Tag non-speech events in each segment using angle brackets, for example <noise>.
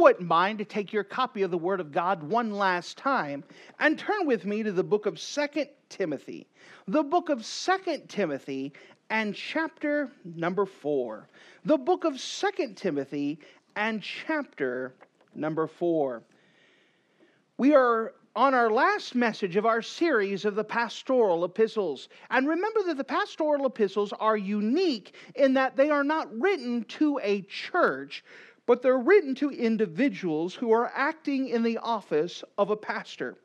Wouldn't mind to take your copy of the Word of God one last time and turn with me to the book of Second Timothy. The book of Second Timothy and chapter number 4. The book of Second Timothy and chapter number 4. We are on our last message of our series of the pastoral epistles. And remember that the pastoral epistles are unique in that they are not written to a church, but they're written to individuals who are acting in the office of a pastor.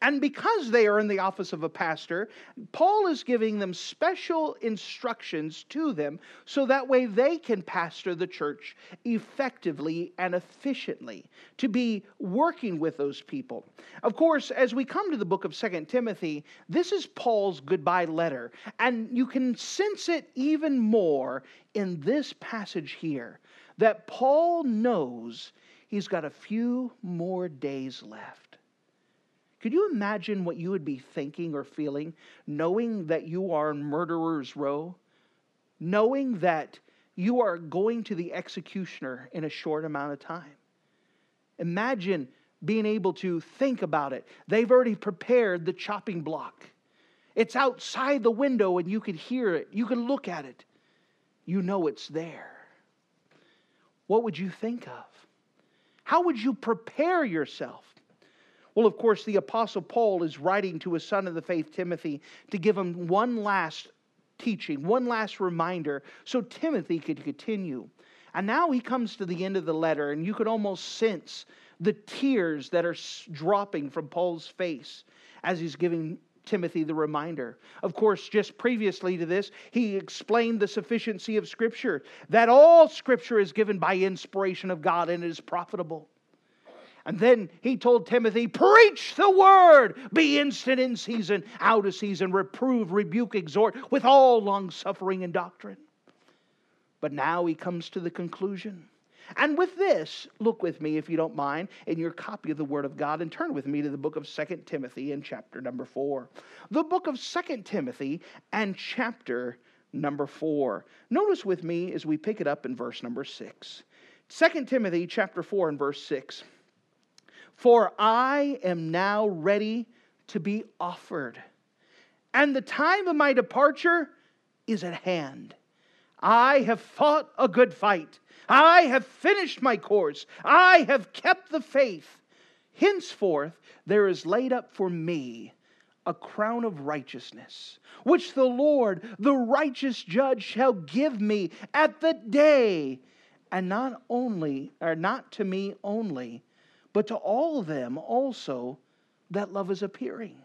And because they are in the office of a pastor, Paul is giving them special instructions to them so that way they can pastor the church effectively and efficiently, to be working with those people. Of course, as we come to the book of Second Timothy, this is Paul's goodbye letter, and you can sense it even more in this passage here that Paul knows he's got a few more days left. Could you imagine what you would be thinking or feeling knowing that you are in murderer's row? Knowing that you are going to the executioner in a short amount of time? Imagine being able to think about it. They've already prepared the chopping block. It's outside the window and you could hear it. You can look at it. You know it's there what would you think of? How would you prepare yourself? Well, of course, the Apostle Paul is writing to his son of the faith, Timothy, to give him one last teaching, one last reminder, so Timothy could continue. And now he comes to the end of the letter, and you could almost sense the tears that are dropping from Paul's face as he's giving Timothy the reminder. Of course, just previously to this, he explained the sufficiency of Scripture, that all Scripture is given by inspiration of God and is profitable. And then he told Timothy, Preach the word, be instant in season, out of season, reprove, rebuke, exhort with all long suffering and doctrine. But now he comes to the conclusion. And with this, look with me, if you don't mind, in your copy of the Word of God and turn with me to the book of Second Timothy in chapter number 4. The book of Second Timothy and chapter number 4. Notice with me as we pick it up in verse number 6. 2 Timothy chapter 4 and verse 6. For I am now ready to be offered, and the time of my departure is at hand. I have fought a good fight. I have finished my course. I have kept the faith. Henceforth, there is laid up for me a crown of righteousness, which the Lord, the righteous judge, shall give me at the day, and not only, or not to me only, but to all them also that love is appearing.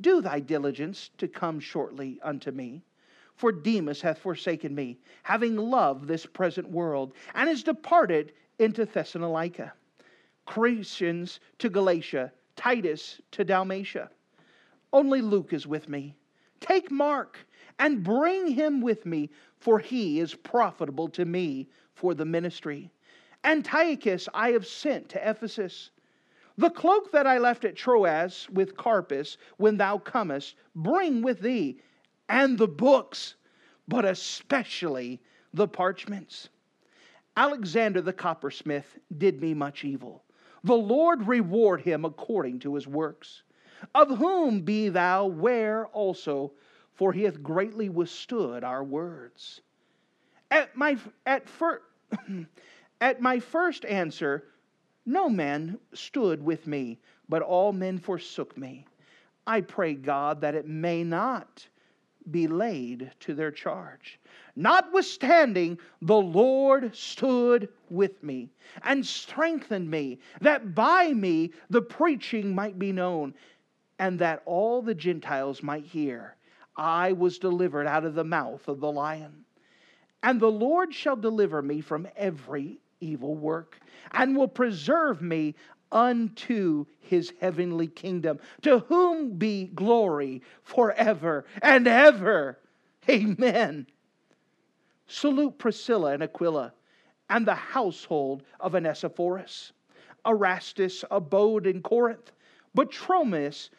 Do thy diligence to come shortly unto me. For Demas hath forsaken me, having loved this present world, and is departed into Thessalonica. Crescens to Galatia, Titus to Dalmatia. Only Luke is with me. Take Mark and bring him with me, for he is profitable to me for the ministry. And Tychicus I have sent to Ephesus. The cloak that I left at Troas with Carpus when thou comest, bring with thee and the books, but especially the parchments. Alexander the coppersmith did me much evil. The Lord reward him according to his works. Of whom be thou ware also, for he hath greatly withstood our words. At my, at, fir- <clears throat> at my first answer, no man stood with me, but all men forsook me. I pray God that it may not be laid to their charge. Notwithstanding, the Lord stood with me and strengthened me, that by me the preaching might be known, and that all the Gentiles might hear. I was delivered out of the mouth of the lion. And the Lord shall deliver me from every evil work, and will preserve me unto his heavenly kingdom, to whom be glory forever and ever. Amen. Salute Priscilla and Aquila and the household of Onesiphorus. Erastus abode in Corinth, but Trophimus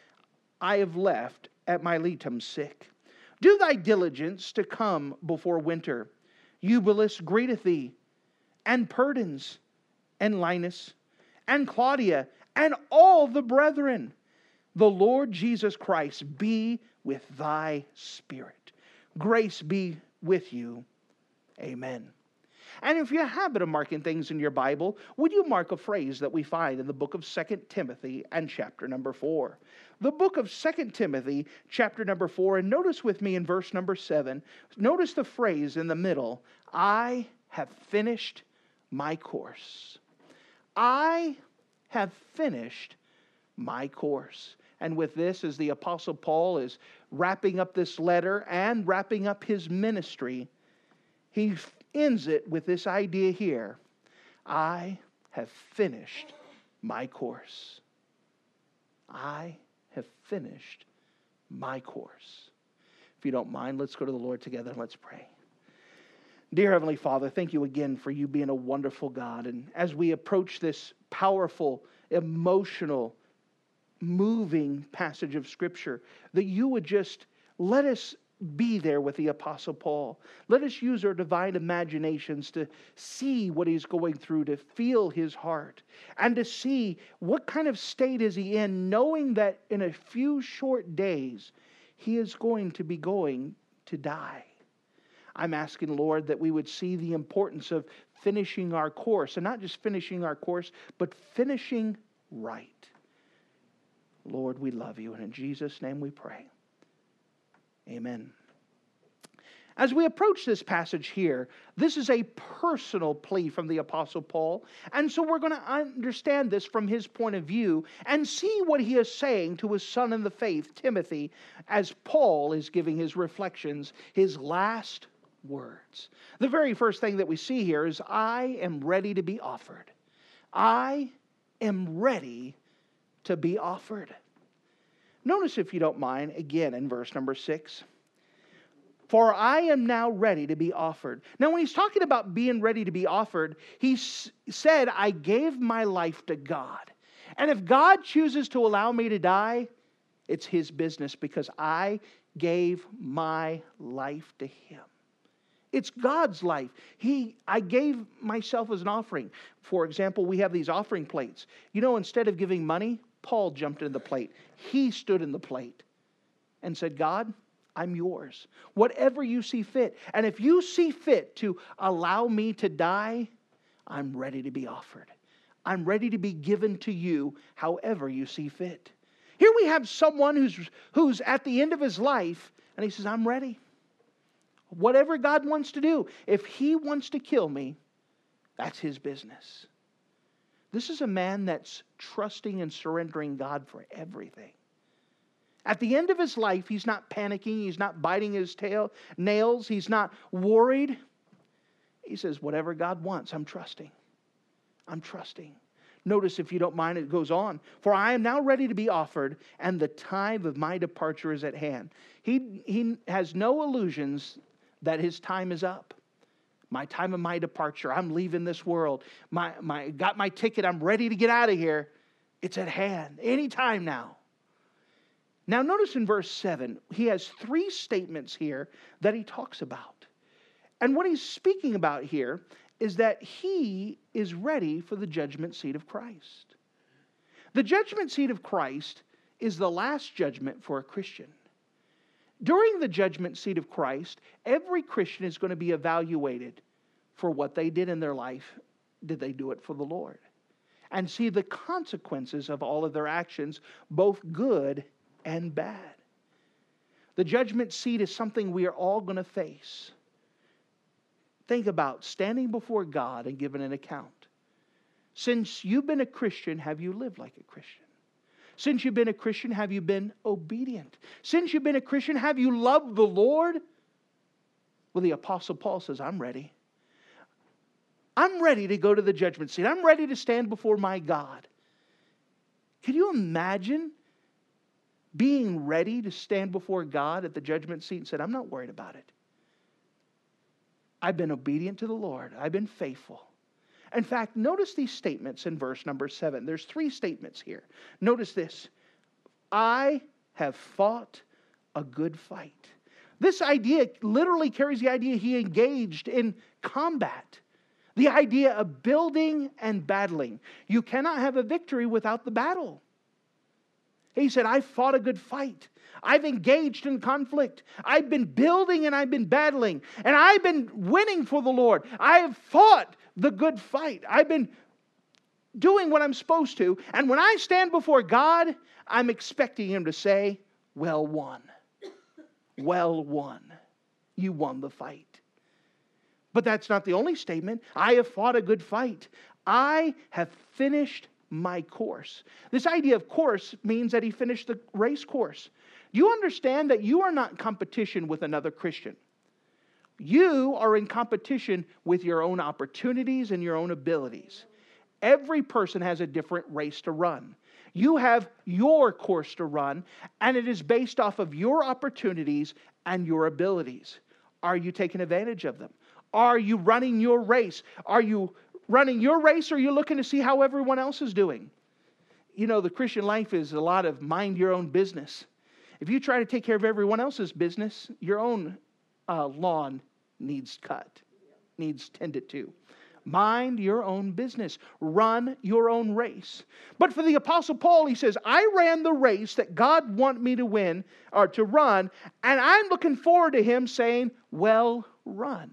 I have left at Miletum sick. Do thy diligence to come before winter. Eubulus greeteth thee, and Pudens, and Linus, and Claudia, and all the brethren. The Lord Jesus Christ be with thy spirit. Grace be with you. Amen. And if you have a habit of marking things in your Bible, would you mark a phrase that we find in the book of Second Timothy and chapter number 4? The book of Second Timothy, chapter number 4, and notice with me in verse number 7, notice the phrase in the middle I have finished my course. I have finished my course. And with this, as the Apostle Paul is wrapping up this letter and wrapping up his ministry, he ends it with this idea here I have finished my course. I have finished my course. If you don't mind, let's go to the Lord together and let's pray. Dear Heavenly Father, thank you again for you being a wonderful God. And as we approach this powerful, emotional, moving passage of Scripture, that you would just let us be there with the Apostle Paul. Let us use our divine imaginations to see what he's going through, to feel his heart, and to see what kind of state is he in, knowing that in a few short days he is going to be going to die. I'm asking, Lord, that we would see the importance of finishing our course, and not just finishing our course, but finishing right. Lord, we love you, and in Jesus' name we pray. Amen. As we approach this passage here, this is a personal plea from the Apostle Paul. And so we're going to understand this from his point of view and see what he is saying to his son in the faith, Timothy, as Paul is giving his reflections, his last words. The very first thing that we see here is I am ready to be offered. I am ready to be offered. Notice, if you don't mind, again in verse number six. For I am now ready to be offered. Now, when he's talking about being ready to be offered, he said, I gave my life to God. And if God chooses to allow me to die, it's his business because I gave my life to him. It's God's life. He, I gave myself as an offering. For example, we have these offering plates. You know, instead of giving money, Paul jumped in the plate. He stood in the plate and said, God, I'm yours. Whatever you see fit. And if you see fit to allow me to die, I'm ready to be offered. I'm ready to be given to you however you see fit. Here we have someone who's, who's at the end of his life, and he says, I'm ready. Whatever God wants to do, if he wants to kill me, that's his business. This is a man that's trusting and surrendering God for everything. At the end of his life, he's not panicking, he's not biting his tail nails, he's not worried. He says, Whatever God wants, I'm trusting. I'm trusting. Notice, if you don't mind, it goes on. For I am now ready to be offered, and the time of my departure is at hand. He, he has no illusions that his time is up my time of my departure. I'm leaving this world. My, my, got my ticket. I'm ready to get out of here. It's at hand, anytime now. Now, notice in verse 7, he has three statements here that he talks about. And what he's speaking about here is that he is ready for the judgment seat of Christ. The judgment seat of Christ is the last judgment for a Christian. During the judgment seat of Christ, every Christian is going to be evaluated for what they did in their life. Did they do it for the Lord? And see the consequences of all of their actions, both good and bad. The judgment seat is something we are all going to face. Think about standing before God and giving an account. Since you've been a Christian, have you lived like a Christian? Since you've been a Christian, have you been obedient? Since you've been a Christian, have you loved the Lord? Well, the Apostle Paul says, I'm ready. I'm ready to go to the judgment seat. I'm ready to stand before my God. Can you imagine being ready to stand before God at the judgment seat and said, I'm not worried about it. I've been obedient to the Lord. I've been faithful. In fact, notice these statements in verse number seven. There's three statements here. Notice this I have fought a good fight. This idea literally carries the idea he engaged in combat. The idea of building and battling. You cannot have a victory without the battle. He said, I fought a good fight. I've engaged in conflict. I've been building and I've been battling. And I've been winning for the Lord. I have fought the good fight. I've been doing what I'm supposed to. And when I stand before God, I'm expecting Him to say, Well won. Well won. You won the fight. But that's not the only statement. I have fought a good fight. I have finished my course. This idea of course means that he finished the race course. Do you understand that you are not in competition with another Christian? You are in competition with your own opportunities and your own abilities. Every person has a different race to run. You have your course to run, and it is based off of your opportunities and your abilities. Are you taking advantage of them? Are you running your race? Are you running your race or are you looking to see how everyone else is doing? You know, the Christian life is a lot of mind your own business. If you try to take care of everyone else's business, your own uh, lawn needs cut, needs tended to. Mind your own business. Run your own race. But for the Apostle Paul, he says, I ran the race that God wanted me to win or to run, and I'm looking forward to him saying, Well run.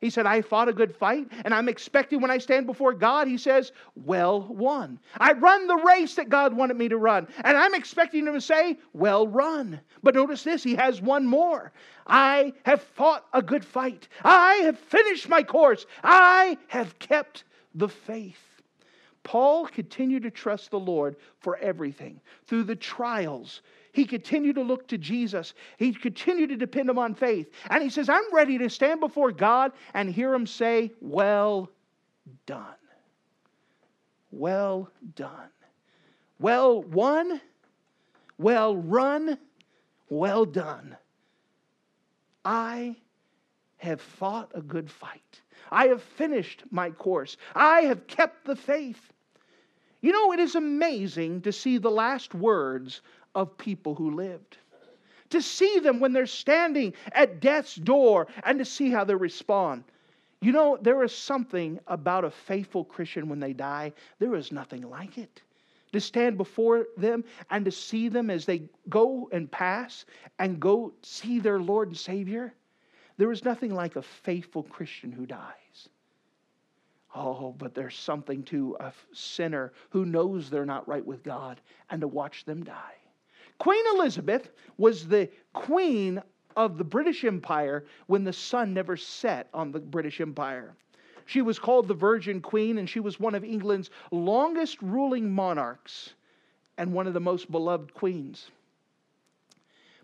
He said, I fought a good fight, and I'm expecting when I stand before God, he says, Well won. I run the race that God wanted me to run, and I'm expecting him to say, Well run. But notice this, he has one more. I have fought a good fight. I have finished my course. I have kept the faith. Paul continued to trust the Lord for everything through the trials, he continued to look to Jesus. He continued to depend upon faith. And he says, I'm ready to stand before God and hear him say, Well done. Well done. Well won. Well run. Well done. I have fought a good fight. I have finished my course. I have kept the faith. You know, it is amazing to see the last words of people who lived. To see them when they're standing at death's door and to see how they respond. You know, there is something about a faithful Christian when they die, there is nothing like it. To stand before them and to see them as they go and pass and go see their Lord and Savior, there is nothing like a faithful Christian who dies. Oh, but there's something to a sinner who knows they're not right with God and to watch them die. Queen Elizabeth was the queen of the British Empire when the sun never set on the British Empire. She was called the Virgin Queen, and she was one of England's longest ruling monarchs and one of the most beloved queens.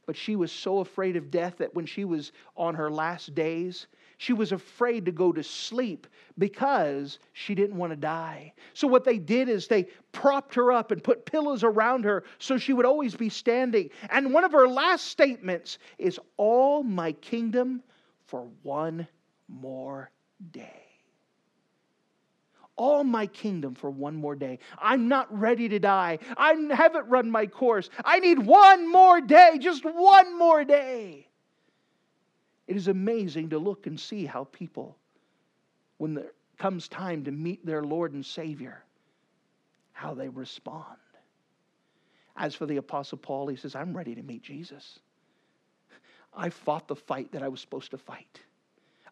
But she was so afraid of death that when she was on her last days, she was afraid to go to sleep because she didn't want to die. So, what they did is they propped her up and put pillows around her so she would always be standing. And one of her last statements is, All my kingdom for one more day. All my kingdom for one more day. I'm not ready to die. I haven't run my course. I need one more day, just one more day. It is amazing to look and see how people, when there comes time to meet their Lord and Savior, how they respond. As for the Apostle Paul, he says, I'm ready to meet Jesus. I fought the fight that I was supposed to fight.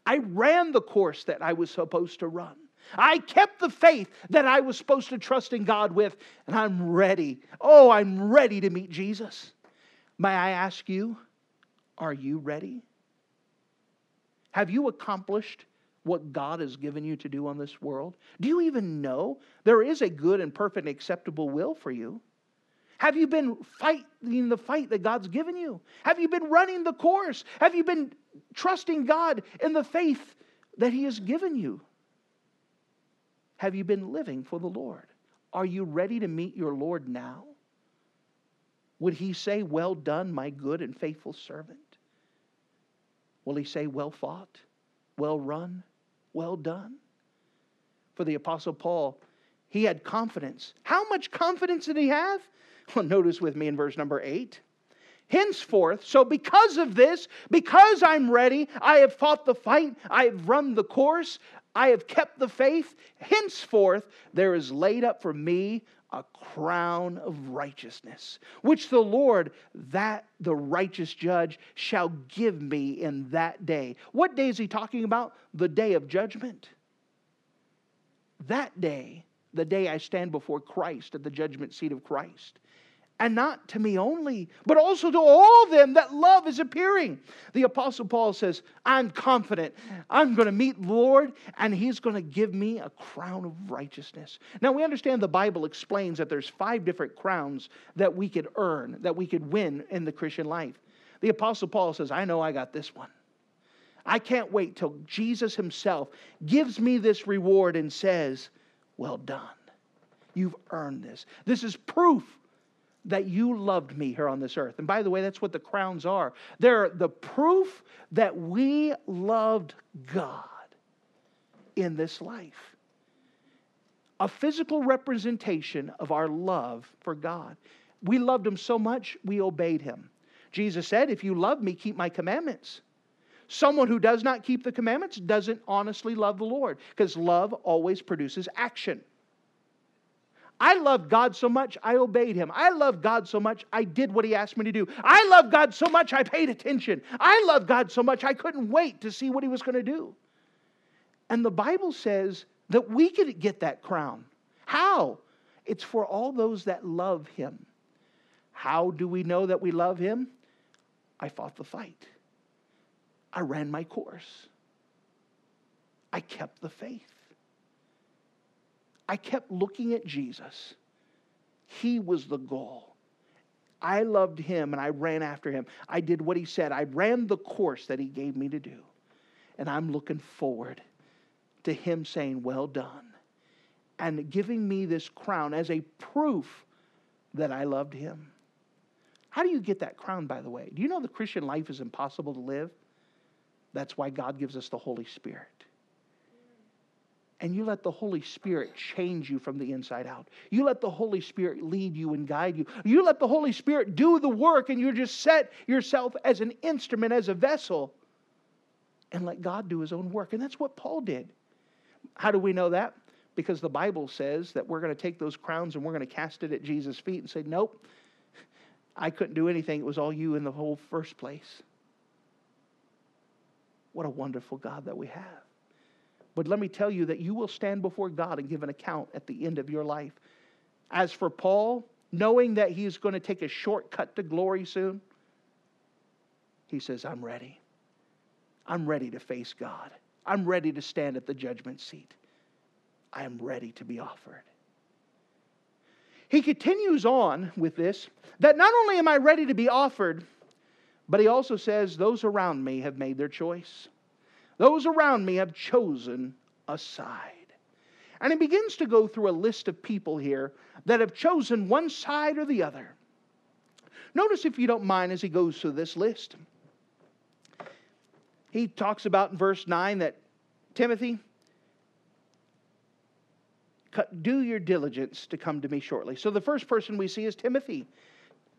I ran the course that I was supposed to run. I kept the faith that I was supposed to trust in God with, and I'm ready. Oh, I'm ready to meet Jesus. May I ask you, are you ready? Have you accomplished what God has given you to do on this world? Do you even know there is a good and perfect and acceptable will for you? Have you been fighting the fight that God's given you? Have you been running the course? Have you been trusting God in the faith that He has given you? have you been living for the Lord? Are you ready to meet your Lord now? Would he say, Well done, my good and faithful servant? Will he say, Well fought, well run, well done? For the Apostle Paul, he had confidence. How much confidence did he have? Well, notice with me in verse number eight. Henceforth, so because of this, because I'm ready, I have fought the fight, I have run the course, I have kept the faith. Henceforth, there is laid up for me a crown of righteousness, which the Lord, that the righteous judge, shall give me in that day. What day is he talking about? The day of judgment. That day, the day I stand before Christ at the judgment seat of Christ and not to me only, but also to all them that love is appearing. The Apostle Paul says, I'm confident I'm going to meet Lord, and He's going to give me a crown of righteousness. Now, we understand the Bible explains that there's five different crowns that we could earn, that we could win in the Christian life. The Apostle Paul says, I know I got this one. I can't wait till Jesus Himself gives me this reward and says, Well done. You've earned this. This is proof that you loved me here on this earth. And by the way, that's what the crowns are. They're the proof that we loved God in this life. A physical representation of our love for God. We loved him so much, we obeyed him. Jesus said, If you love me, keep my commandments. Someone who does not keep the commandments doesn't honestly love the Lord because love always produces action. I loved God so much, I obeyed him. I loved God so much, I did what he asked me to do. I loved God so much, I paid attention. I loved God so much, I couldn't wait to see what he was going to do. And the Bible says that we could get that crown. How? It's for all those that love him. How do we know that we love him? I fought the fight. I ran my course. I kept the faith. I kept looking at Jesus. He was the goal. I loved him and I ran after him. I did what he said. I ran the course that he gave me to do. And I'm looking forward to him saying, Well done, and giving me this crown as a proof that I loved him. How do you get that crown, by the way? Do you know the Christian life is impossible to live? That's why God gives us the Holy Spirit and you let the Holy Spirit change you from the inside out. You let the Holy Spirit lead you and guide you. You let the Holy Spirit do the work, and you just set yourself as an instrument, as a vessel, and let God do his own work. And that's what Paul did. How do we know that? Because the Bible says that we're going to take those crowns and we're going to cast it at Jesus' feet and say, Nope, I couldn't do anything. It was all you in the whole first place. What a wonderful God that we have. But let me tell you that you will stand before God and give an account at the end of your life. As for Paul, knowing that he's going to take a shortcut to glory soon, he says, I'm ready. I'm ready to face God. I'm ready to stand at the judgment seat. I am ready to be offered. He continues on with this that not only am I ready to be offered, but he also says, Those around me have made their choice. Those around me have chosen a side. And he begins to go through a list of people here that have chosen one side or the other. Notice, if you don't mind, as he goes through this list. He talks about in verse 9 that Timothy, do your diligence to come to me shortly. So the first person we see is Timothy.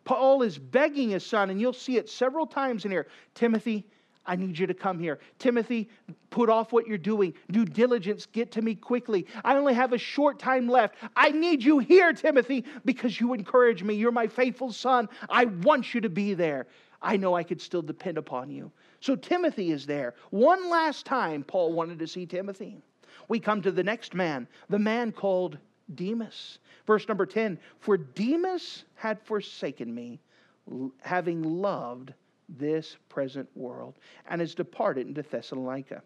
Paul is begging his son, and you'll see it several times in here Timothy, I need you to come here. Timothy, put off what you're doing. Do diligence. Get to me quickly. I only have a short time left. I need you here, Timothy, because you encourage me. You're my faithful son. I want you to be there. I know I could still depend upon you. So Timothy is there. One last time, Paul wanted to see Timothy. We come to the next man, the man called Demas. Verse number 10 For Demas had forsaken me, having loved this present world and has departed into Thessalonica.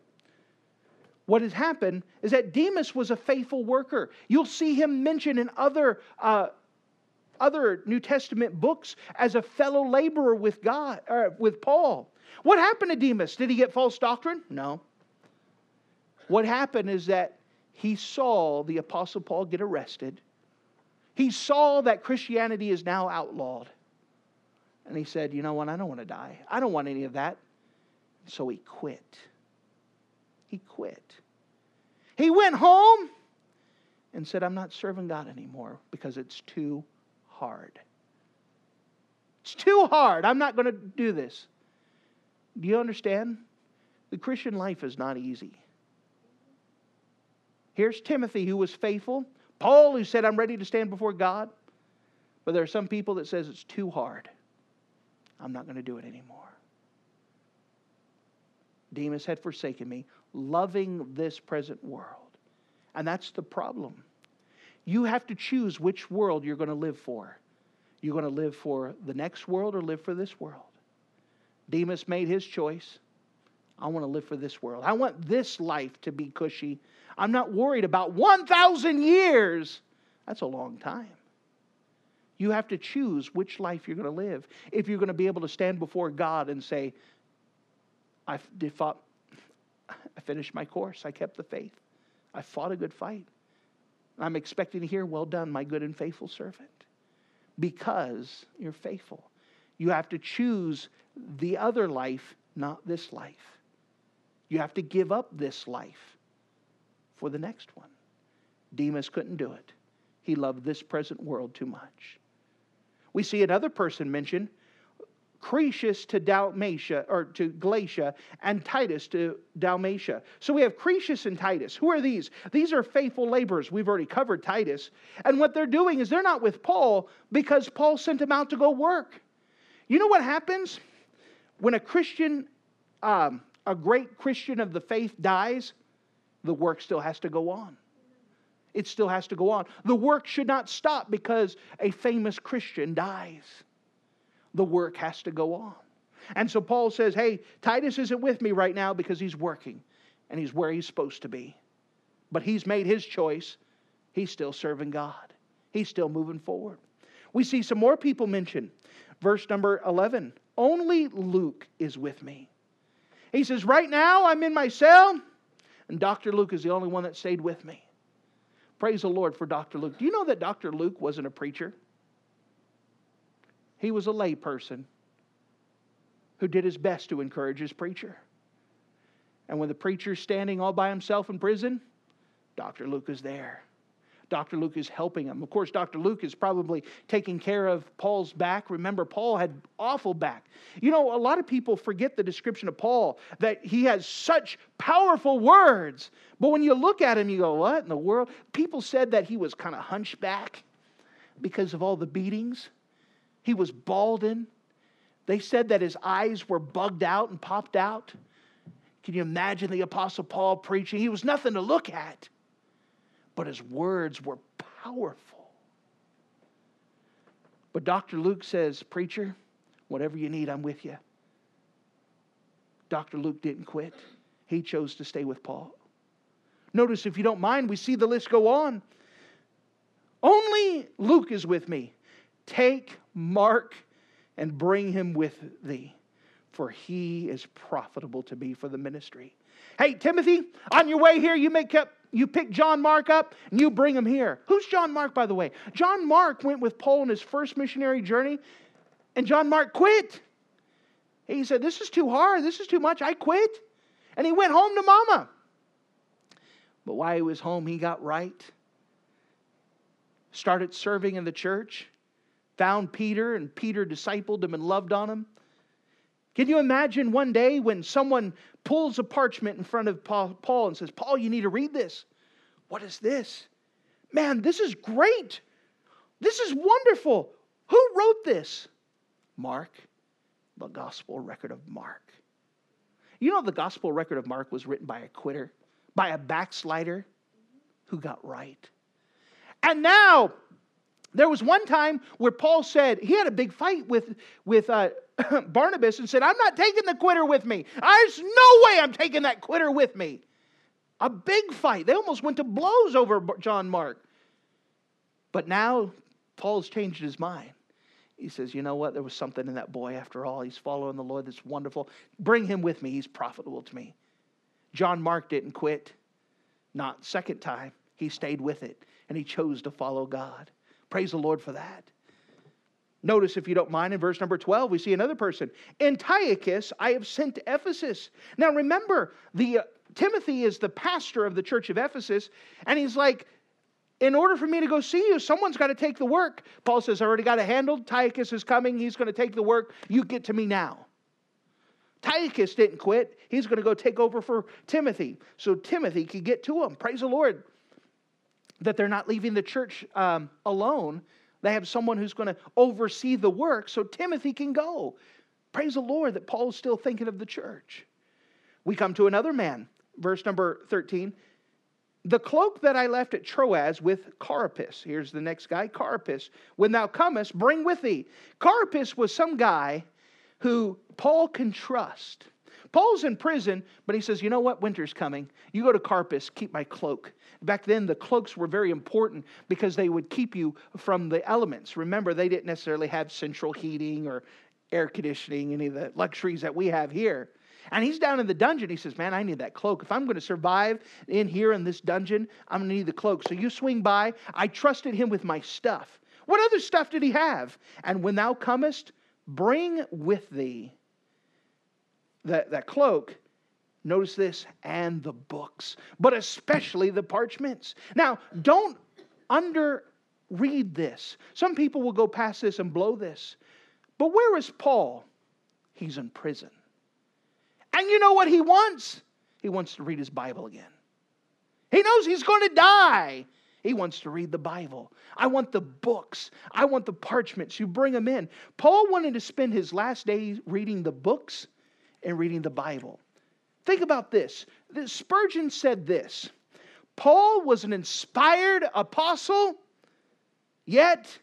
What has happened is that Demas was a faithful worker. You'll see him mentioned in other, uh, other New Testament books as a fellow laborer with God, uh, with Paul. What happened to Demas? Did he get false doctrine? No. What happened is that he saw the Apostle Paul get arrested. He saw that Christianity is now outlawed. And he said, You know what? I don't want to die. I don't want any of that. So he quit. He quit. He went home and said, I'm not serving God anymore because it's too hard. It's too hard. I'm not going to do this. Do you understand? The Christian life is not easy. Here's Timothy who was faithful. Paul who said, I'm ready to stand before God. But there are some people that says it's too hard. I'm not going to do it anymore. Demas had forsaken me, loving this present world. And that's the problem. You have to choose which world you're going to live for. You're going to live for the next world or live for this world. Demas made his choice. I want to live for this world. I want this life to be cushy. I'm not worried about 1,000 years. That's a long time. You have to choose which life you're going to live. If you're going to be able to stand before God and say, I fought, I finished my course, I kept the faith, I fought a good fight. I'm expecting to hear, Well done, my good and faithful servant. Because you're faithful. You have to choose the other life, not this life. You have to give up this life for the next one. Demas couldn't do it. He loved this present world too much. We see another person mentioned Crescens to Dalmatia or to Galatia and Titus to Dalmatia. So we have Crescens and Titus. Who are these? These are faithful laborers. We've already covered Titus. And what they're doing is they're not with Paul because Paul sent them out to go work. You know what happens when a Christian, um, a great Christian of the faith dies? The work still has to go on. It still has to go on. The work should not stop because a famous Christian dies the work has to go on. And so Paul says, Hey, Titus isn't with me right now because he's working and he's where he's supposed to be. But he's made his choice. He's still serving God, he's still moving forward. We see some more people mentioned. Verse number 11 Only Luke is with me. He says, Right now I'm in my cell, and Dr. Luke is the only one that stayed with me. Praise the Lord for Dr. Luke. Do you know that Dr. Luke wasn't a preacher? He was a layperson who did his best to encourage his preacher. And when the preacher's standing all by himself in prison, Dr. Luke is there. Dr. Luke is helping him. Of course, Dr. Luke is probably taking care of Paul's back. Remember, Paul had awful back. You know, a lot of people forget the description of Paul that he has such powerful words. But when you look at him, you go, What in the world? People said that he was kind of hunchback because of all the beatings. He was balding. They said that his eyes were bugged out and popped out. Can you imagine the Apostle Paul preaching? He was nothing to look at, but his words were powerful. But Dr. Luke says, Preacher, whatever you need, I'm with you. Dr. Luke didn't quit, he chose to stay with Paul. Notice, if you don't mind, we see the list go on. Only Luke is with me. Take Mark and bring him with thee, for he is profitable to me for the ministry. Hey, Timothy, on your way here, you make up, you pick John Mark up and you bring him here. Who's John Mark, by the way? John Mark went with Paul on his first missionary journey, and John Mark quit. He said, This is too hard. This is too much. I quit. And he went home to mama. But while he was home, he got right, started serving in the church found Peter, and Peter discipled him and loved on him. Can you imagine one day when someone pulls a parchment in front of Paul and says, Paul, you need to read this? What is this? Man, this is great. This is wonderful. Who wrote this? Mark, the gospel record of Mark. You know, the gospel record of Mark was written by a quitter, by a backslider who got right. And now, there was one time where Paul said he had a big fight with, with uh, <laughs> Barnabas and said, I'm not taking the quitter with me. There's no way I'm taking that quitter with me. A big fight. They almost went to blows over John Mark. But now Paul's changed his mind. He says, You know what? There was something in that boy after all. He's following the Lord. That's wonderful. Bring him with me. He's profitable to me. John Mark didn't quit. Not second time. He stayed with it and he chose to follow God. Praise the Lord for that. Notice, if you don't mind, in verse number 12, we see another person. And Tychicus, I have sent to Ephesus. Now remember, the uh, Timothy is the pastor of the church of Ephesus, and he's like, in order for me to go see you, someone's got to take the work. Paul says, I already got it handled. Tychicus is coming. He's going to take the work. You get to me now. Tychicus didn't quit. He's going to go take over for Timothy. So Timothy could get to him. Praise the Lord that they're not leaving the church um, alone. They have someone who's going to oversee the work so Timothy can go. Praise the Lord that Paul's still thinking of the church. We come to another man, verse number 13. The cloak that I left at Troas with Carpus. Here's the next guy, Carpus. When thou comest, bring with thee. Carpus was some guy who Paul can trust. Paul's in prison, but he says, You know what? Winter's coming. You go to Carpus, keep my cloak. Back then, the cloaks were very important because they would keep you from the elements. Remember, they didn't necessarily have central heating or air conditioning, any of the luxuries that we have here. And he's down in the dungeon. He says, Man, I need that cloak. If I'm going to survive in here in this dungeon, I'm going to need the cloak. So you swing by. I trusted him with my stuff. What other stuff did he have? And when thou comest, bring with thee that, that cloak, notice this, and the books, but especially the parchments. Now, don't underread this. Some people will go past this and blow this. But where is Paul? He's in prison. And you know what he wants? He wants to read his Bible again. He knows he's going to die. He wants to read the Bible. I want the books. I want the parchments. You bring them in. Paul wanted to spend his last days reading the books and reading the Bible. Think about this. Spurgeon said this Paul was an inspired apostle, yet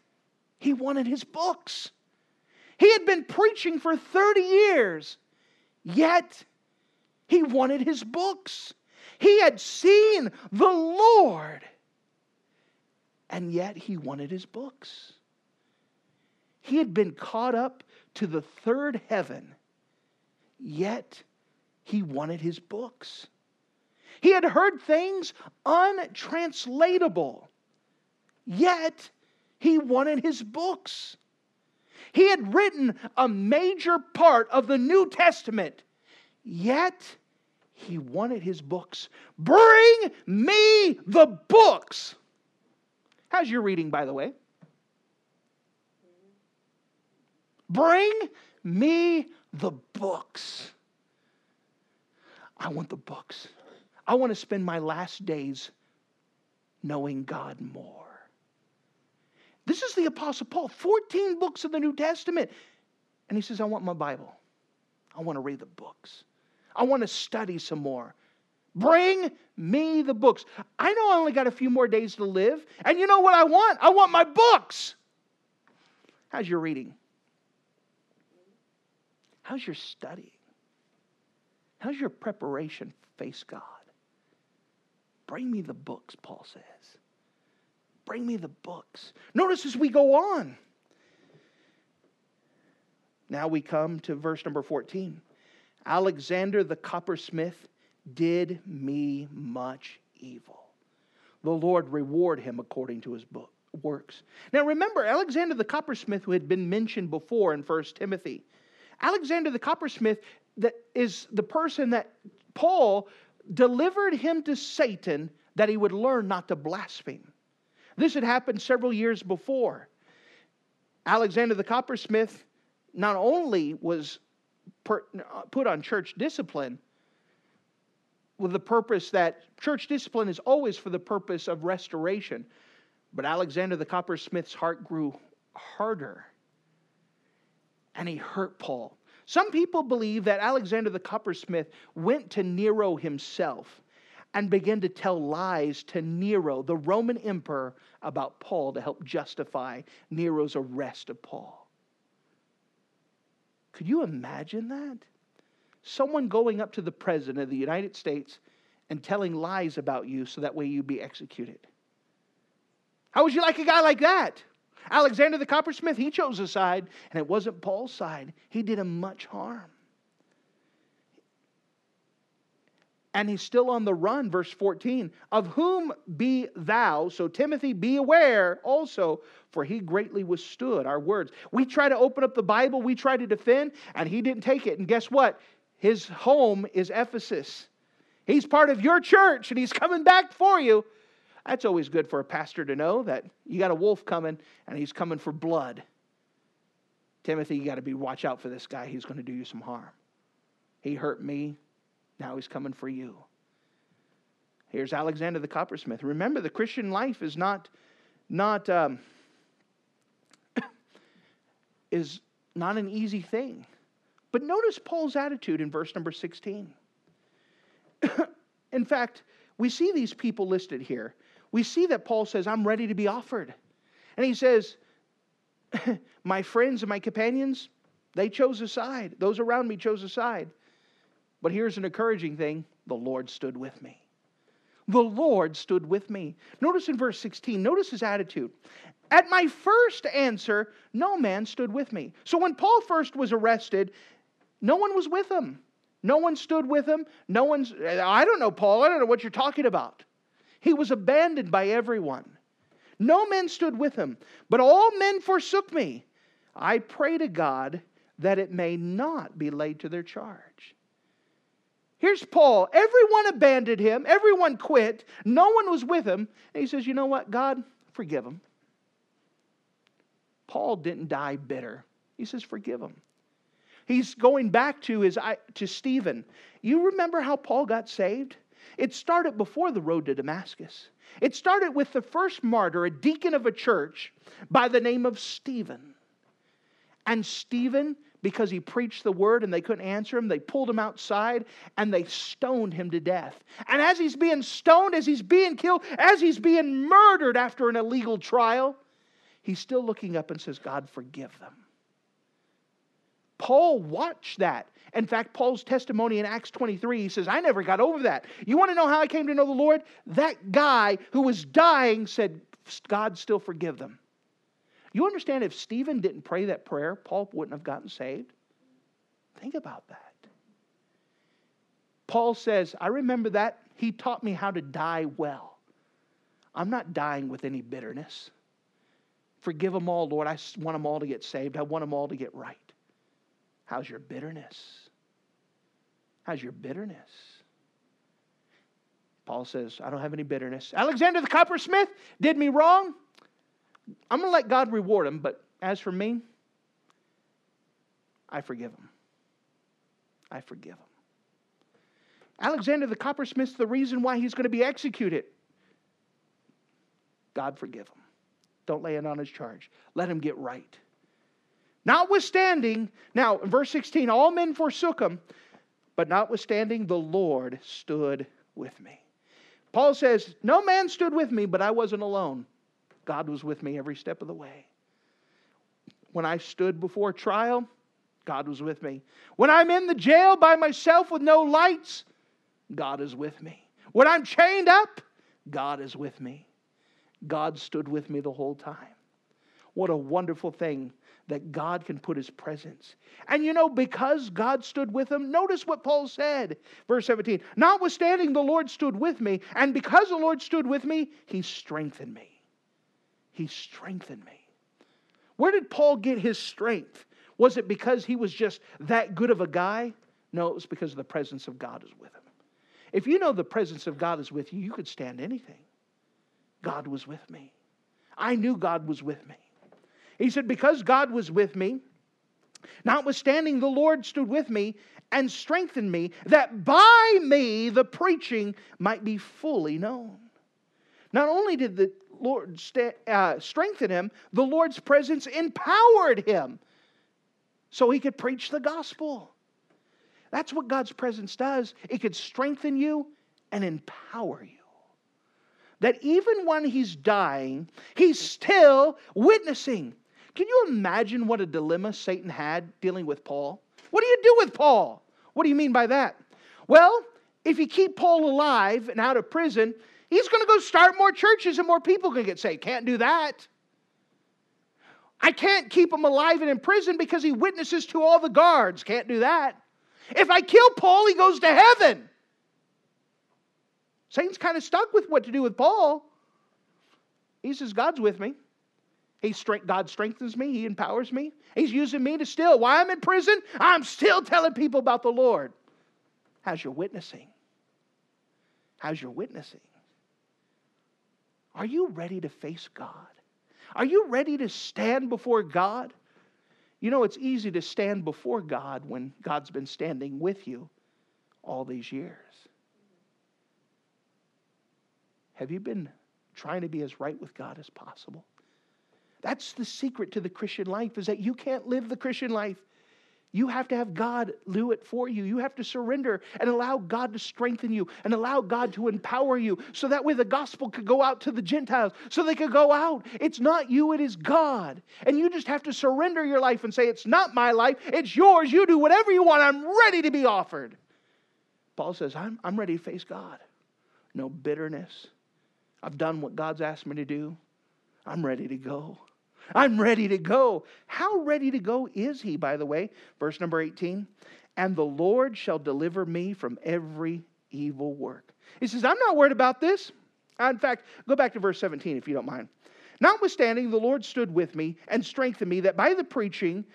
he wanted his books. He had been preaching for 30 years, yet he wanted his books. He had seen the Lord, and yet he wanted his books. He had been caught up to the third heaven yet he wanted his books. He had heard things untranslatable, yet he wanted his books. He had written a major part of the New Testament, yet he wanted his books. Bring me the books. How's your reading, by the way? Bring me the books. I want the books. I want to spend my last days knowing God more. This is the Apostle Paul, 14 books of the New Testament. And he says, I want my Bible. I want to read the books. I want to study some more. Bring me the books. I know I only got a few more days to live. And you know what I want? I want my books. How's your reading? How's your studying? How's your preparation face God? Bring me the books, Paul says. Bring me the books. Notice as we go on. Now we come to verse number 14. Alexander the coppersmith did me much evil. The Lord reward him according to his book, works. Now remember, Alexander the coppersmith, who had been mentioned before in 1 Timothy, Alexander the coppersmith that is the person that Paul delivered him to Satan that he would learn not to blaspheme. This had happened several years before. Alexander the coppersmith not only was put on church discipline with the purpose that church discipline is always for the purpose of restoration, but Alexander the coppersmith's heart grew harder and he hurt Paul. Some people believe that Alexander the coppersmith went to Nero himself and began to tell lies to Nero, the Roman emperor, about Paul to help justify Nero's arrest of Paul. Could you imagine that? Someone going up to the president of the United States and telling lies about you so that way you'd be executed. How would you like a guy like that? Alexander the coppersmith, he chose a side, and it wasn't Paul's side. He did him much harm. and he's still on the run, verse 14. Of whom be thou, so Timothy, be aware also, for he greatly withstood our words. We try to open up the Bible, we try to defend, and he didn't take it. And guess what? His home is Ephesus. He's part of your church, and he's coming back for you. That's always good for a pastor to know that you got a wolf coming, and he's coming for blood. Timothy, you got to be watch out for this guy. He's going to do you some harm. He hurt me. Now he's coming for you. Here's Alexander the coppersmith. Remember, the Christian life is not not um, <coughs> is not an easy thing. But notice Paul's attitude in verse number 16. <coughs> in fact, we see these people listed here. We see that Paul says, I'm ready to be offered. And he says, <laughs> My friends and my companions, they chose a side. Those around me chose a side. But here's an encouraging thing the Lord stood with me. The Lord stood with me. Notice in verse 16, notice his attitude. At my first answer, no man stood with me. So when Paul first was arrested, no one was with him. No one stood with him. No one's, I don't know, Paul, I don't know what you're talking about. He was abandoned by everyone. No men stood with him, but all men forsook me. I pray to God that it may not be laid to their charge. Here's Paul. Everyone abandoned him, everyone quit, no one was with him. And he says, You know what, God, forgive him. Paul didn't die bitter. He says, Forgive him. He's going back to his to Stephen. You remember how Paul got saved? It started before the road to Damascus. It started with the first martyr, a deacon of a church by the name of Stephen. And Stephen because he preached the word and they couldn't answer him. They pulled him outside and they stoned him to death. And as he's being stoned, as he's being killed, as he's being murdered after an illegal trial, he's still looking up and says, God, forgive them. Paul watched that. In fact, Paul's testimony in Acts 23, he says, I never got over that. You want to know how I came to know the Lord? That guy who was dying said, God still forgive them. You understand if Stephen didn't pray that prayer, Paul wouldn't have gotten saved? Think about that. Paul says, I remember that. He taught me how to die well. I'm not dying with any bitterness. Forgive them all, Lord. I want them all to get saved. I want them all to get right. How's your bitterness? How's your bitterness? Paul says, I don't have any bitterness. Alexander the coppersmith did me wrong. I'm going to let God reward him, but as for me, I forgive him. I forgive him. Alexander the coppersmith's the reason why he's going to be executed. God forgive him. Don't lay it on his charge. Let him get right. Notwithstanding, now in verse 16, all men forsook him, but notwithstanding, the Lord stood with me. Paul says, No man stood with me, but I wasn't alone. God was with me every step of the way. When I stood before trial, God was with me. When I'm in the jail by myself with no lights, God is with me. When I'm chained up, God is with me. God stood with me the whole time. What a wonderful thing that God can put his presence. And you know, because God stood with him, notice what Paul said, verse 17. Notwithstanding, the Lord stood with me, and because the Lord stood with me, he strengthened me. He strengthened me. Where did Paul get his strength? Was it because he was just that good of a guy? No, it was because the presence of God is with him. If you know the presence of God is with you, you could stand anything. God was with me. I knew God was with me. He said, Because God was with me, notwithstanding the Lord stood with me and strengthened me, that by me the preaching might be fully known. Not only did the Lord uh, strengthened him, the Lord's presence empowered him so he could preach the gospel. That's what God's presence does. It could strengthen you and empower you. That even when he's dying, he's still witnessing. Can you imagine what a dilemma Satan had dealing with Paul? What do you do with Paul? What do you mean by that? Well, if you keep Paul alive and out of prison, He's going to go start more churches and more people can get saved. Can't do that. I can't keep him alive and in prison because he witnesses to all the guards. Can't do that. If I kill Paul, he goes to heaven. Satan's kind of stuck with what to do with Paul. He says, God's with me. He strength, God strengthens me. He empowers me. He's using me to still, while I'm in prison, I'm still telling people about the Lord. How's your witnessing? How's your witnessing? Are you ready to face God? Are you ready to stand before God? You know, it's easy to stand before God when God's been standing with you all these years. Have you been trying to be as right with God as possible? That's the secret to the Christian life is that you can't live the Christian life you have to have God do it for you. You have to surrender and allow God to strengthen you and allow God to empower you so that way the gospel could go out to the Gentiles, so they could go out. It's not you, it is God. And you just have to surrender your life and say, It's not my life, it's yours. You do whatever you want. I'm ready to be offered. Paul says, I'm, I'm ready to face God. No bitterness. I've done what God's asked me to do. I'm ready to go. I'm ready to go. How ready to go is he, by the way? Verse number 18. And the Lord shall deliver me from every evil work. He says, I'm not worried about this. Uh, in fact, go back to verse 17 if you don't mind. Notwithstanding, the Lord stood with me and strengthened me that by the preaching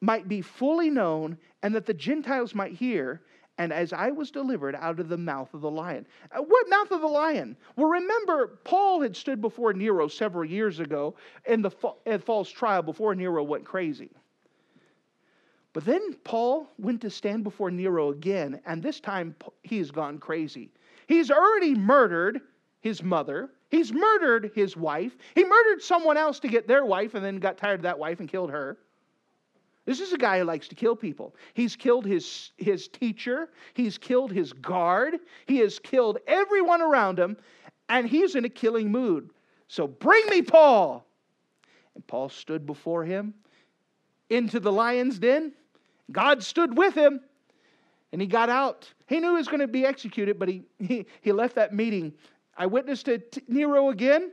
might be fully known and that the Gentiles might hear and as I was delivered out of the mouth of the lion. Uh, what mouth of the lion? Well, remember, Paul had stood before Nero several years ago in the false trial before Nero went crazy. But then Paul went to stand before Nero again, and this time he's gone crazy. He's already murdered his mother. He's murdered his wife. He murdered someone else to get their wife and then got tired of that wife and killed her. This is a guy who likes to kill people. He's killed his, his teacher, he's killed his guard, he has killed everyone around him, and he's in a killing mood. So bring me Paul. And Paul stood before him into the lion's den. God stood with him, and he got out. He knew he was going to be executed, but he, he, he left that meeting. I witnessed to Nero again,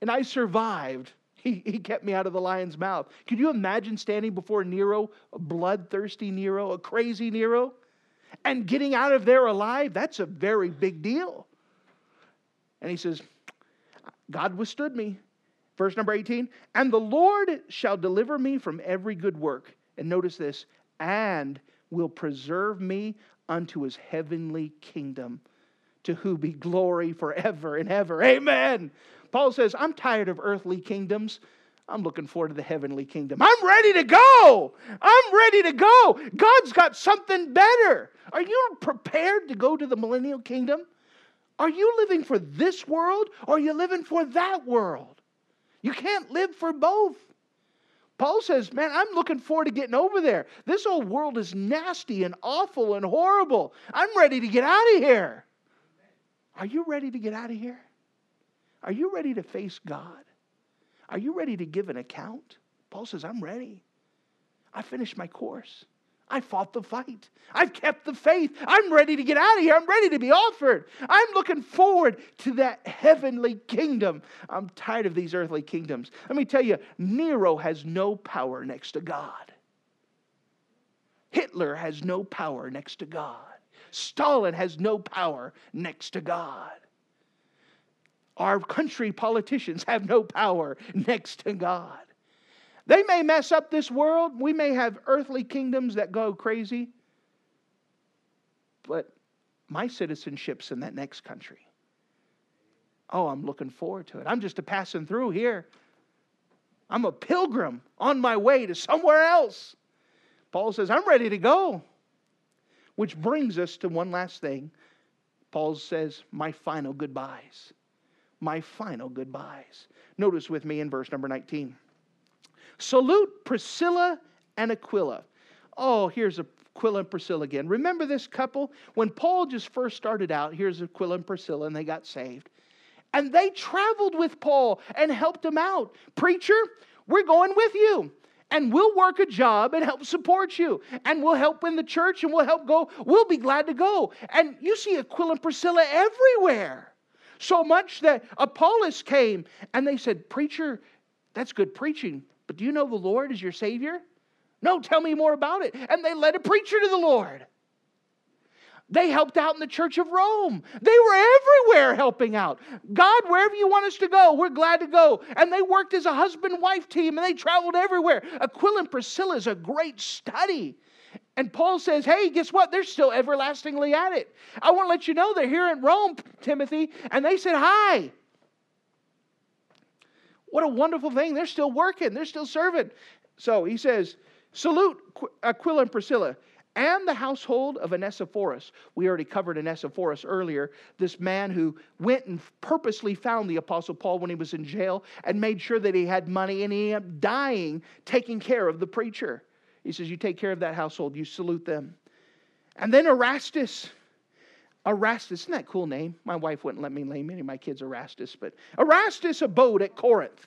and I survived. He, he kept me out of the lion's mouth. Could you imagine standing before Nero, a bloodthirsty Nero, a crazy Nero, and getting out of there alive? That's a very big deal. And he says, God withstood me. Verse number 18, and the Lord shall deliver me from every good work. And notice this, and will preserve me unto his heavenly kingdom, to who be glory forever and ever. Amen. Paul says, I'm tired of earthly kingdoms. I'm looking forward to the heavenly kingdom. I'm ready to go. I'm ready to go. God's got something better. Are you prepared to go to the millennial kingdom? Are you living for this world or are you living for that world? You can't live for both. Paul says, Man, I'm looking forward to getting over there. This old world is nasty and awful and horrible. I'm ready to get out of here. Are you ready to get out of here? Are you ready to face God? Are you ready to give an account? Paul says, I'm ready. I finished my course. I fought the fight. I've kept the faith. I'm ready to get out of here. I'm ready to be offered. I'm looking forward to that heavenly kingdom. I'm tired of these earthly kingdoms. Let me tell you, Nero has no power next to God. Hitler has no power next to God. Stalin has no power next to God. Our country politicians have no power next to God. They may mess up this world. We may have earthly kingdoms that go crazy. But my citizenship's in that next country. Oh, I'm looking forward to it. I'm just a passing through here. I'm a pilgrim on my way to somewhere else. Paul says, I'm ready to go. Which brings us to one last thing. Paul says, My final goodbyes my final goodbyes. Notice with me in verse number 19. Salute Priscilla and Aquila. Oh, here's Aquila and Priscilla again. Remember this couple? When Paul just first started out, here's Aquila and Priscilla, and they got saved. And they traveled with Paul and helped him out. Preacher, we're going with you. And we'll work a job and help support you. And we'll help in the church and we'll help go. We'll be glad to go. And you see Aquila and Priscilla everywhere. So much that Apollos came and they said, Preacher, that's good preaching, but do you know the Lord is your Savior? No, tell me more about it. And they led a preacher to the Lord. They helped out in the church of Rome. They were everywhere helping out. God, wherever you want us to go, we're glad to go. And they worked as a husband wife team and they traveled everywhere. Aquila and Priscilla is a great study. And Paul says, hey, guess what? They're still everlastingly at it. I want to let you know they're here in Rome, Timothy, and they said hi. What a wonderful thing. They're still working, they're still serving. So he says, salute Aquila and Priscilla and the household of Onesiphorus. We already covered Onesiphorus earlier, this man who went and purposely found the Apostle Paul when he was in jail and made sure that he had money and he ended up dying taking care of the preacher. He says, You take care of that household, you salute them. And then Erastus. Erastus, isn't that cool name? My wife wouldn't let me name any of my kids Erastus, but Erastus abode at Corinth.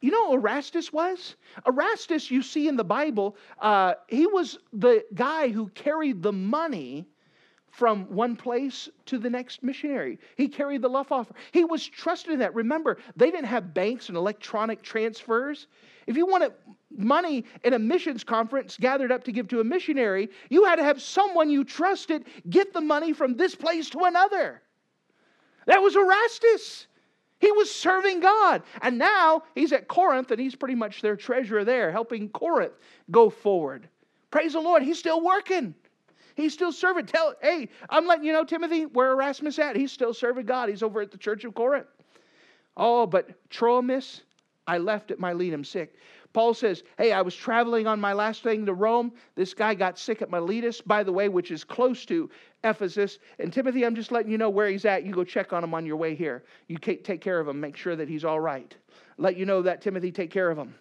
You know Erastus was? Erastus, you see in the Bible, uh, he was the guy who carried the money from one place to the next missionary. He carried the love offer. He was trusted in that. Remember, they didn't have banks and electronic transfers. If you wanted money in a missions conference gathered up to give to a missionary, you had to have someone you trusted get the money from this place to another. That was Erastus. He was serving God. And now he's at Corinth and he's pretty much their treasurer there, helping Corinth go forward. Praise the Lord. He's still working. He's still serving. Tell, hey, I'm letting you know, Timothy, where Erastus at. He's still serving God. He's over at the church of Corinth. Oh, but Trophimus, I left at Miletum sick. Paul says, Hey, I was traveling on my last thing to Rome. This guy got sick at Miletus, by the way, which is close to Ephesus. And Timothy, I'm just letting you know where he's at. You go check on him on your way here. You take care of him, make sure that he's all right. Let you know that, Timothy, take care of him.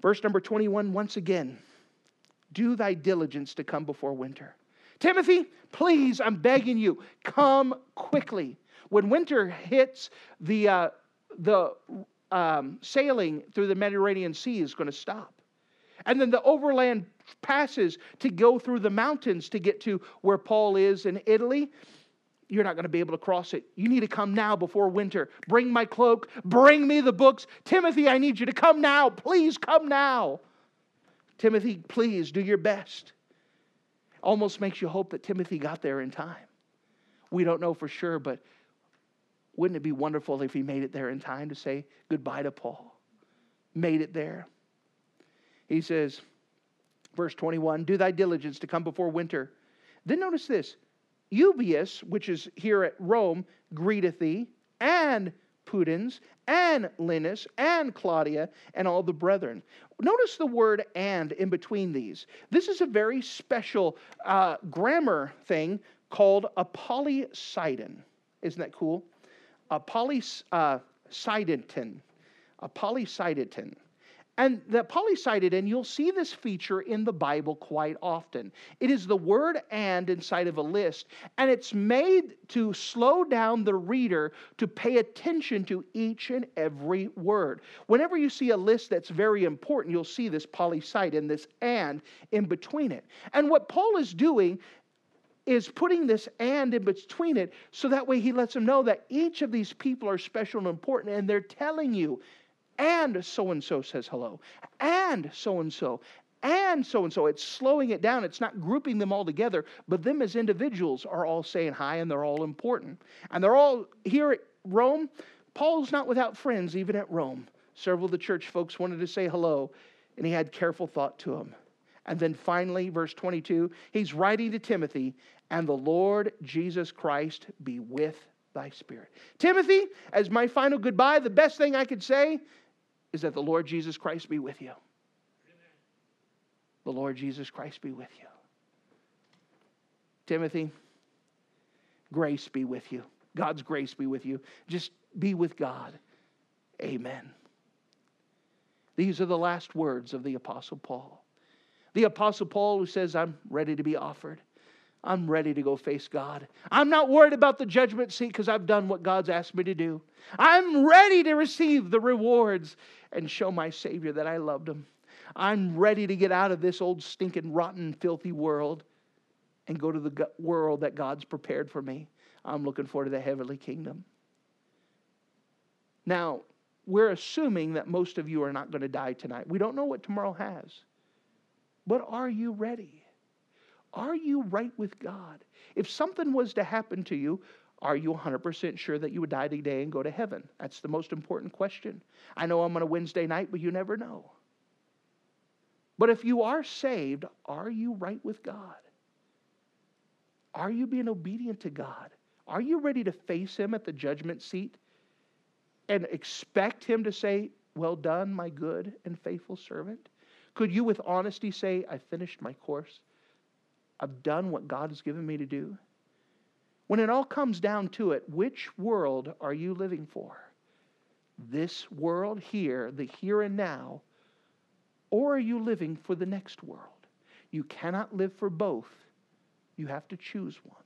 Verse number 21, once again, do thy diligence to come before winter. Timothy, please, I'm begging you, come quickly. When winter hits, the, uh, the um, sailing through the Mediterranean Sea is going to stop. And then the overland passes to go through the mountains to get to where Paul is in Italy. You're not going to be able to cross it. You need to come now before winter. Bring my cloak. Bring me the books. Timothy, I need you to come now. Please come now. Timothy, please do your best. Almost makes you hope that Timothy got there in time. We don't know for sure, but wouldn't it be wonderful if he made it there in time to say goodbye to Paul? Made it there. He says, verse 21 Do thy diligence to come before winter. Then notice this Eubulus, which is here at Rome, greeteth thee, and Pudens, and Linus, and Claudia, and all the brethren. Notice the word and in between these. This is a very special uh, grammar thing called a polysyndeton. Isn't that cool? A polysyndeton, uh, a polysyndeton. And the polysyndeton, you'll see this feature in the Bible quite often. It is the word and inside of a list, and it's made to slow down the reader to pay attention to each and every word. Whenever you see a list that's very important, you'll see this polysyndeton, this and in between it. And what Paul is doing is putting this and in between it so that way he lets them know that each of these people are special and important and they're telling you and so and so says hello. And so and so and so and so it's slowing it down. It's not grouping them all together but them as individuals are all saying hi and they're all important. And they're all here at rome paul's not without friends even at rome. Several of the church folks wanted to say hello and he had careful thought to them and then finally, verse 22, he's writing to Timothy, and the Lord Jesus Christ be with thy spirit. Timothy, as my final goodbye, the best thing I could say is that the Lord Jesus Christ be with you. The Lord Jesus Christ be with you. Timothy, grace be with you. God's grace be with you. Just be with God. Amen. These are the last words of the Apostle Paul. The Apostle Paul, who says, I'm ready to be offered. I'm ready to go face God. I'm not worried about the judgment seat because I've done what God's asked me to do. I'm ready to receive the rewards and show my Savior that I loved him. I'm ready to get out of this old stinking, rotten, filthy world and go to the world that God's prepared for me. I'm looking forward to the heavenly kingdom. Now, we're assuming that most of you are not going to die tonight. We don't know what tomorrow has. But are you ready? Are you right with God? If something was to happen to you, are you 100% sure that you would die today and go to heaven? That's the most important question. I know I'm on a Wednesday night, but you never know. But if you are saved, are you right with God? Are you being obedient to God? Are you ready to face Him at the judgment seat and expect Him to say, Well done, my good and faithful servant? Could you, with honesty, say, I finished my course? I've done what God has given me to do? When it all comes down to it, which world are you living for? This world here, the here and now, or are you living for the next world? You cannot live for both. You have to choose one.